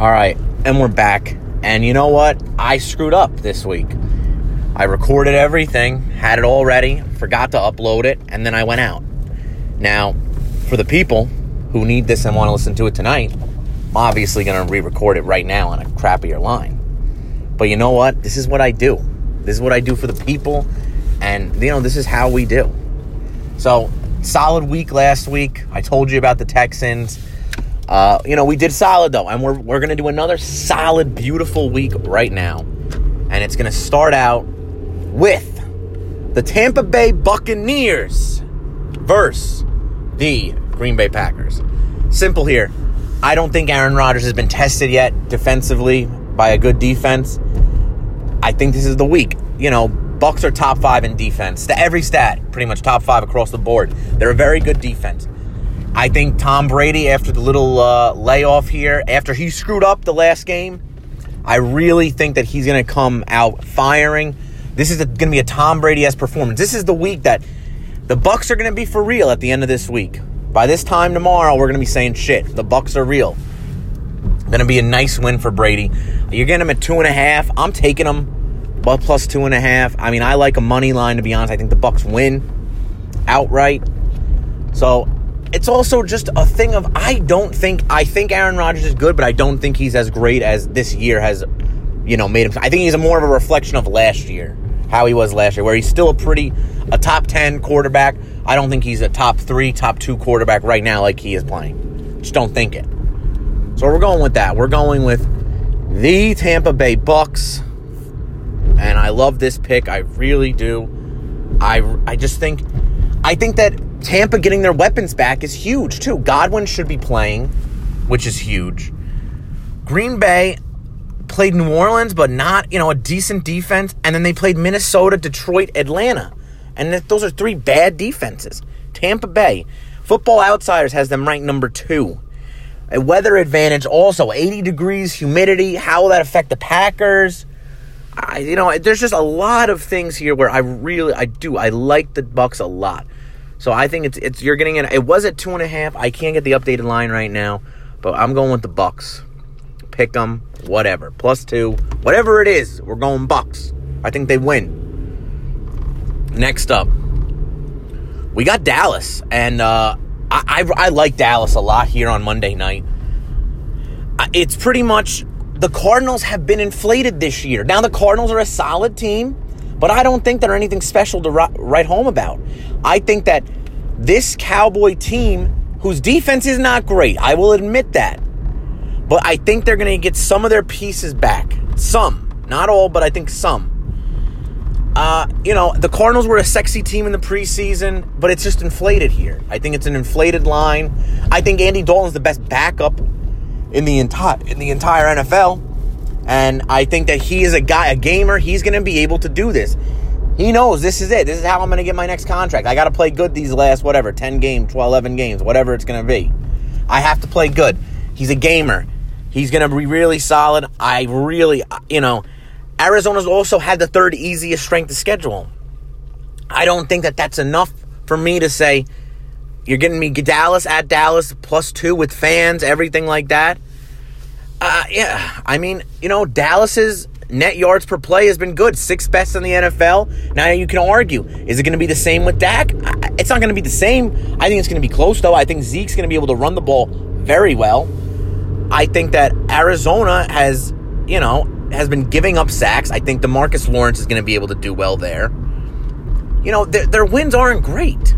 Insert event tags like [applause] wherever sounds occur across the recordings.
All right, and we're back. And you know what? I screwed up this week. I recorded everything, had it all ready, forgot to upload it, and then I went out. Now, for the people who need this and want to listen to it tonight, I'm obviously going to re record it right now on a crappier line. But you know what? This is what I do. This is what I do for the people, and you know, this is how we do. So, solid week last week. I told you about the Texans. Uh, you know, we did solid though, and we're, we're going to do another solid, beautiful week right now. And it's going to start out with the Tampa Bay Buccaneers versus the Green Bay Packers. Simple here. I don't think Aaron Rodgers has been tested yet defensively by a good defense. I think this is the week. You know, Bucks are top five in defense. To every stat, pretty much top five across the board. They're a very good defense. I think Tom Brady, after the little uh, layoff here, after he screwed up the last game, I really think that he's going to come out firing. This is going to be a Tom Brady-esque performance. This is the week that the Bucks are going to be for real at the end of this week. By this time tomorrow, we're going to be saying shit. The Bucks are real. Going to be a nice win for Brady. You're getting him at two and a half. I'm taking him, but plus two and a half. I mean, I like a money line to be honest. I think the Bucks win outright. So it's also just a thing of I don't think I think Aaron Rodgers is good, but I don't think he's as great as this year has, you know, made him. I think he's a more of a reflection of last year, how he was last year, where he's still a pretty a top ten quarterback. I don't think he's a top three, top two quarterback right now like he is playing. Just don't think it. So we're going with that. We're going with the Tampa Bay Bucks, and I love this pick. I really do. I I just think I think that Tampa getting their weapons back is huge, too. Godwin should be playing, which is huge. Green Bay played New Orleans, but not, you know, a decent defense. And then they played Minnesota, Detroit, Atlanta. And those are three bad defenses. Tampa Bay, Football Outsiders has them ranked number two. A weather advantage also, 80 degrees, humidity. How will that affect the Packers? I, you know, there's just a lot of things here where I really, I do, I like the Bucks a lot. So I think it's it's you're getting it. It was at two and a half. I can't get the updated line right now, but I'm going with the Bucks. Pick them, whatever. Plus two, whatever it is. We're going Bucks. I think they win. Next up, we got Dallas, and uh, I, I I like Dallas a lot here on Monday night. It's pretty much the Cardinals have been inflated this year. Now the Cardinals are a solid team. But I don't think they're anything special to write home about. I think that this Cowboy team, whose defense is not great, I will admit that. But I think they're going to get some of their pieces back. Some. Not all, but I think some. Uh, you know, the Cardinals were a sexy team in the preseason, but it's just inflated here. I think it's an inflated line. I think Andy Dalton's the best backup in the entire in the entire NFL. And I think that he is a guy, a gamer. He's going to be able to do this. He knows this is it. This is how I'm going to get my next contract. I got to play good these last, whatever, 10 games, 12, 11 games, whatever it's going to be. I have to play good. He's a gamer. He's going to be really solid. I really, you know, Arizona's also had the third easiest strength of schedule. I don't think that that's enough for me to say you're getting me Dallas at Dallas plus two with fans, everything like that. Uh, yeah, I mean, you know, Dallas's net yards per play has been good, sixth best in the NFL. Now you can argue, is it going to be the same with Dak? It's not going to be the same. I think it's going to be close though. I think Zeke's going to be able to run the ball very well. I think that Arizona has, you know, has been giving up sacks. I think Demarcus Lawrence is going to be able to do well there. You know, their, their wins aren't great.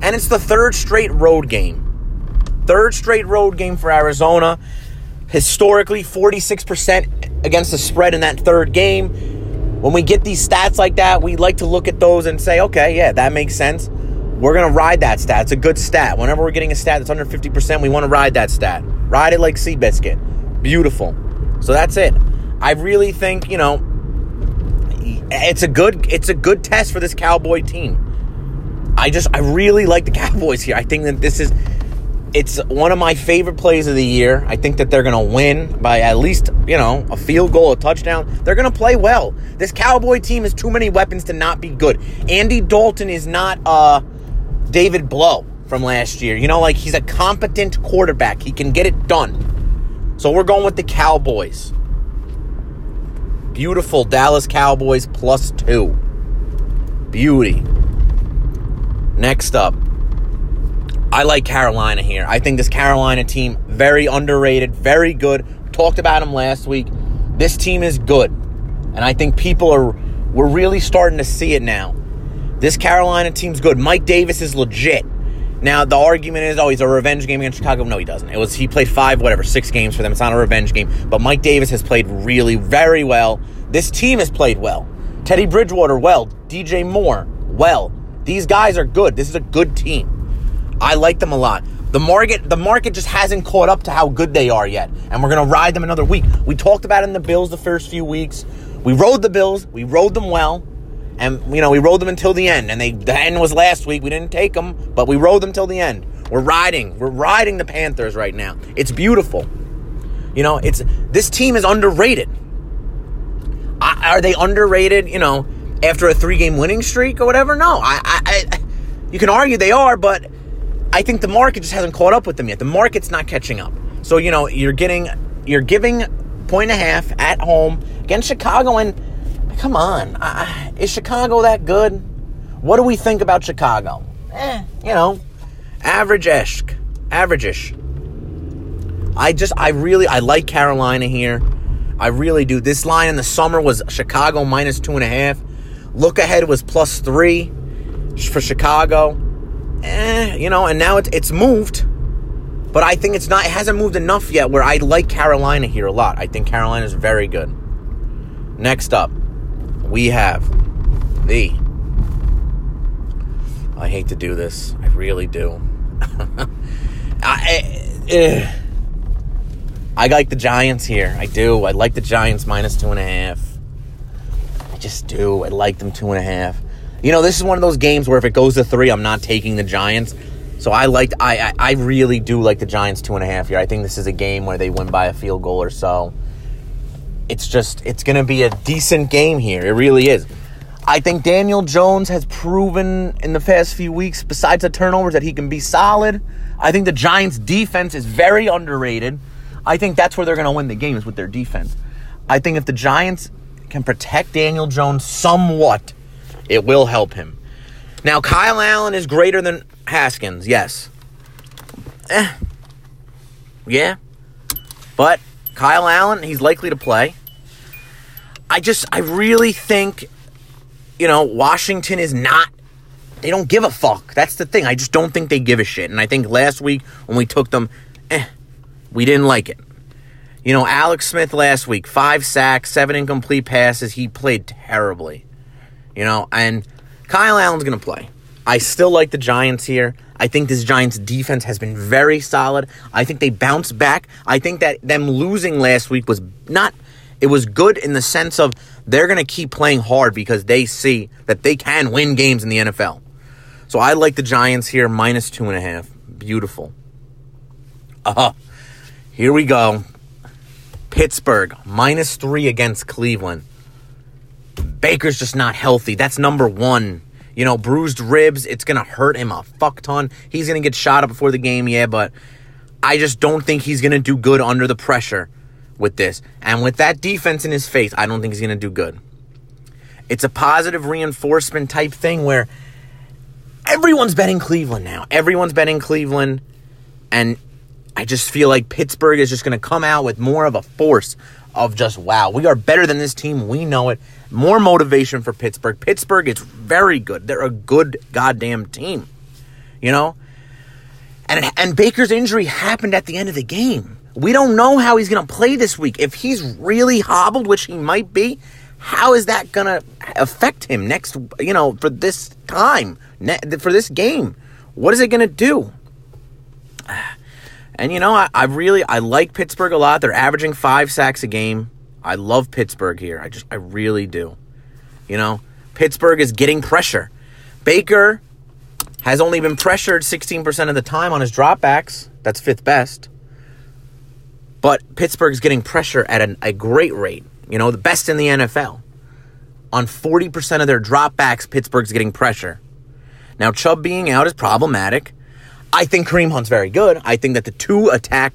And it's the third straight road game. Third straight road game for Arizona historically 46% against the spread in that third game. When we get these stats like that, we like to look at those and say, okay, yeah, that makes sense. We're going to ride that stat. It's a good stat. Whenever we're getting a stat that's under 50%, we want to ride that stat. Ride it like Seabiscuit. Beautiful. So that's it. I really think, you know, it's a good it's a good test for this Cowboy team. I just I really like the Cowboys here. I think that this is it's one of my favorite plays of the year. I think that they're going to win by at least, you know, a field goal, a touchdown. They're going to play well. This Cowboy team has too many weapons to not be good. Andy Dalton is not uh, David Blough from last year. You know, like he's a competent quarterback. He can get it done. So we're going with the Cowboys. Beautiful Dallas Cowboys plus two. Beauty. Next up, I like Carolina here. I think this Carolina team very underrated, very good. Talked about them last week. This team is good, and I think people are we're really starting to see it now. This Carolina team's good. Mike Davis is legit. Now the argument is, oh, he's a revenge game against Chicago. No, he doesn't. It was he played five, whatever, six games for them. It's not a revenge game. But Mike Davis has played really, very well. This team has played well. Teddy Bridgewater, well. DJ Moore, well. These guys are good. This is a good team. I like them a lot. The market, the market just hasn't caught up to how good they are yet, and we're gonna ride them another week. We talked about in the Bills the first few weeks. We rode the Bills. We rode them well. And, you know, we rode them until the end. And they the end was last week. We didn't take them, but we rode them till the end. We're riding. We're riding the Panthers right now. It's beautiful. You know, it's this team is underrated. Are they underrated, you know, after a three game winning streak or whatever? No. I, I, I you can argue they are, but I think the market just hasn't caught up with them yet. The market's not catching up. So, you know, you're getting you're giving point and a half at home against Chicago and Come on. Uh, is Chicago that good? What do we think about Chicago? Eh, you know, average-ish. Average-ish. I just, I really, I like Carolina here. I really do. This line in the summer was Chicago minus two and a half. Look ahead was plus three for Chicago. Eh, you know, and now it's it's moved. But I think it's not it hasn't moved enough yet where I like Carolina here a lot. I think Carolina is very good. Next up, we have the. I hate to do this. I really do. [laughs] I, uh, I like the Giants here. I do. I like the Giants minus two and a half. I just do. I like them two and a half. You know, this is one of those games where if it goes to three, I'm not taking the Giants. So I like. I, I I really do like the Giants two and a half here. I think this is a game where they win by a field goal or so it's just it's to be a decent game here. It really is. I think Daniel Jones has proven in the past few weeks, besides the turnovers, that he can be solid. I think the Giants' defense is very underrated. I think that's where they're going to win the games with their defense. I think if the Giants can protect Daniel Jones somewhat, it will help him. Now, Kyle Allen is greater than Haskins, yes. Eh. Yeah. But Kyle Allen, he's likely to play. I just, I really think, you know, Washington is not, they don't give a fuck. That's the thing. I just don't think they give a shit. And I think last week when we took them, eh, we didn't like it. You know, Alex Smith last week, five sacks, seven incomplete passes. He played terribly. You know, and Kyle Allen's going to play. I still like the Giants here. I think this Giants defense has been very solid. I think they bounced back. I think that them losing last week was not it was good in the sense of they're going to keep playing hard because they see that they can win games in the NFL. So I like the Giants here minus two and a half. Beautiful. Uh huh. Here we go. Pittsburgh minus three against Cleveland. Baker's just not healthy. That's number one you know, bruised ribs. It's going to hurt him a fuck ton. He's going to get shot up before the game, yeah, but I just don't think he's going to do good under the pressure with this. And with that defense in his face, I don't think he's going to do good. It's a positive reinforcement type thing where everyone's betting Cleveland now. Everyone's betting Cleveland. And I just feel like Pittsburgh is just going to come out with more of a force of just, wow, we are better than this team. We know it. More motivation for Pittsburgh. Pittsburgh is very good. They're a good goddamn team. You know? And and Baker's injury happened at the end of the game. We don't know how he's going to play this week. If he's really hobbled, which he might be, how is that going to affect him next, you know, for this time, for this game? What is it going to do? And you know, I, I really I like Pittsburgh a lot. They're averaging five sacks a game. I love Pittsburgh here. I just, I really do. You know, Pittsburgh is getting pressure. Baker has only been pressured 16% of the time on his dropbacks. That's fifth best. But Pittsburgh's getting pressure at an, a great rate. You know, the best in the NFL. On 40% of their dropbacks, Pittsburgh's getting pressure. Now, Chubb being out is problematic. I think Kareem Hunt's very good. I think that the two attack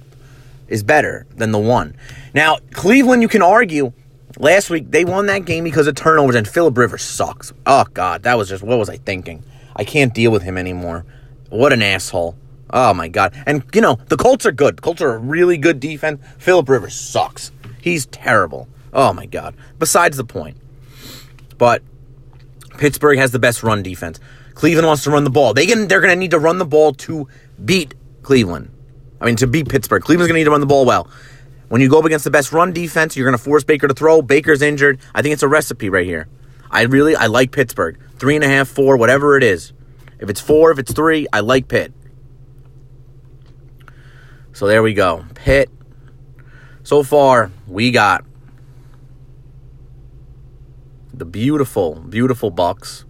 is better than the one. Now, Cleveland, you can argue. Last week they won that game because of turnovers, and Philip Rivers sucks. Oh God, that was just what was I thinking? I can't deal with him anymore. What an asshole. Oh my God. And you know the Colts are good. The Colts are a really good defense. Philip Rivers sucks. He's terrible. Oh my God. Besides the point. But Pittsburgh has the best run defense. Cleveland wants to run the ball. They can, they're going to need to run the ball to beat Cleveland. I mean, to beat Pittsburgh. Cleveland's going to need to run the ball well. When you go up against the best run defense, you're going to force Baker to throw. Baker's injured. I think it's a recipe right here. I really, I like Pittsburgh. Three and a half, four, whatever it is. If it's four, if it's three, I like Pitt. So there we go. Pitt. So far, we got the beautiful, beautiful Bucks.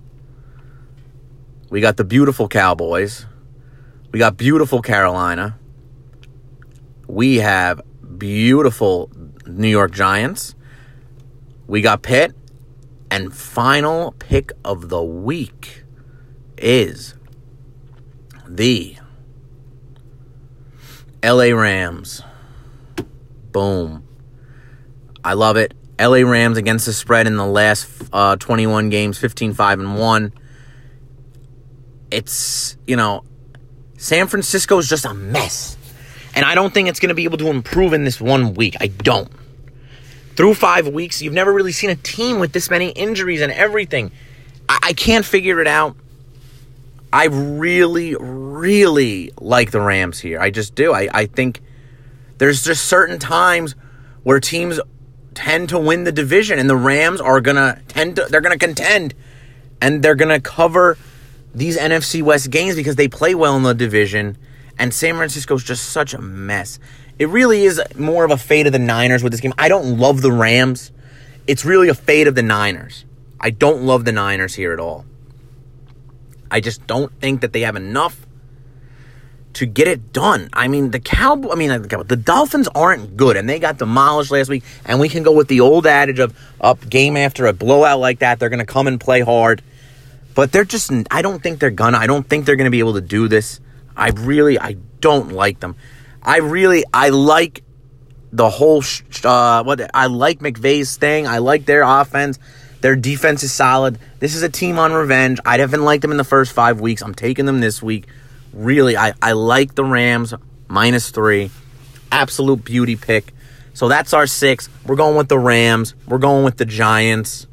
We got the beautiful Cowboys. We got beautiful Carolina. We have beautiful New York Giants. We got Pitt. And final pick of the week is the LA Rams. Boom. I love it. LA Rams against the spread in the last uh, 21 games, 15 5 and 1. It's, you know, San Francisco is just a mess. And I don't think it's going to be able to improve in this one week. I don't. Through five weeks, you've never really seen a team with this many injuries and everything. I, I can't figure it out. I really, really like the Rams here. I just do. I, I think there's just certain times where teams tend to win the division, and the Rams are gonna tend to they're gonna contend, and they're gonna cover these NFC West games because they play well in the division. And San Francisco's just such a mess. It really is more of a fate of the Niners with this game. I don't love the Rams. It's really a fate of the Niners. I don't love the Niners here at all. I just don't think that they have enough to get it done. I mean, the Cowboy, I mean, the Dolphins aren't good, and they got demolished last week. And we can go with the old adage of up game after a blowout like that, they're going to come and play hard. But they're just, I don't think they're gonna. I don't think they're to be able to do this. I really, I don't like them. I really, I like the whole, uh, what I like McVay's thing. I like their offense. Their defense is solid. This is a team on revenge. I haven't liked them in the first five weeks. I'm taking them this week really, I, I like the Rams minus three. Absolute beauty pick. So that's our six. We're going with the Rams. We're going with the Giants.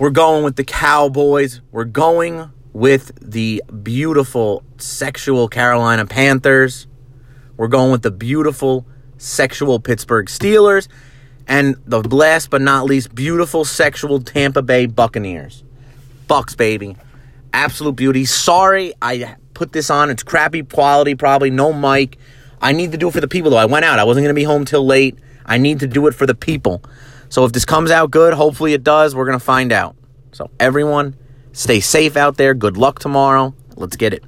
We're going with the Cowboys. We're going with the beautiful sexual Carolina Panthers. We're going with the beautiful sexual Pittsburgh Steelers. And the last but not least, beautiful sexual Tampa Bay Buccaneers. Bucks, baby. Absolute beauty. Sorry, I put this on. It's crappy quality, probably no mic. I need to do it for the people, though. I went out. I wasn't going to be home till late. I need to do it for the people. So if this comes out good, hopefully it does. We're going to find out. So everyone, stay safe out there. Good luck tomorrow. Let's get it.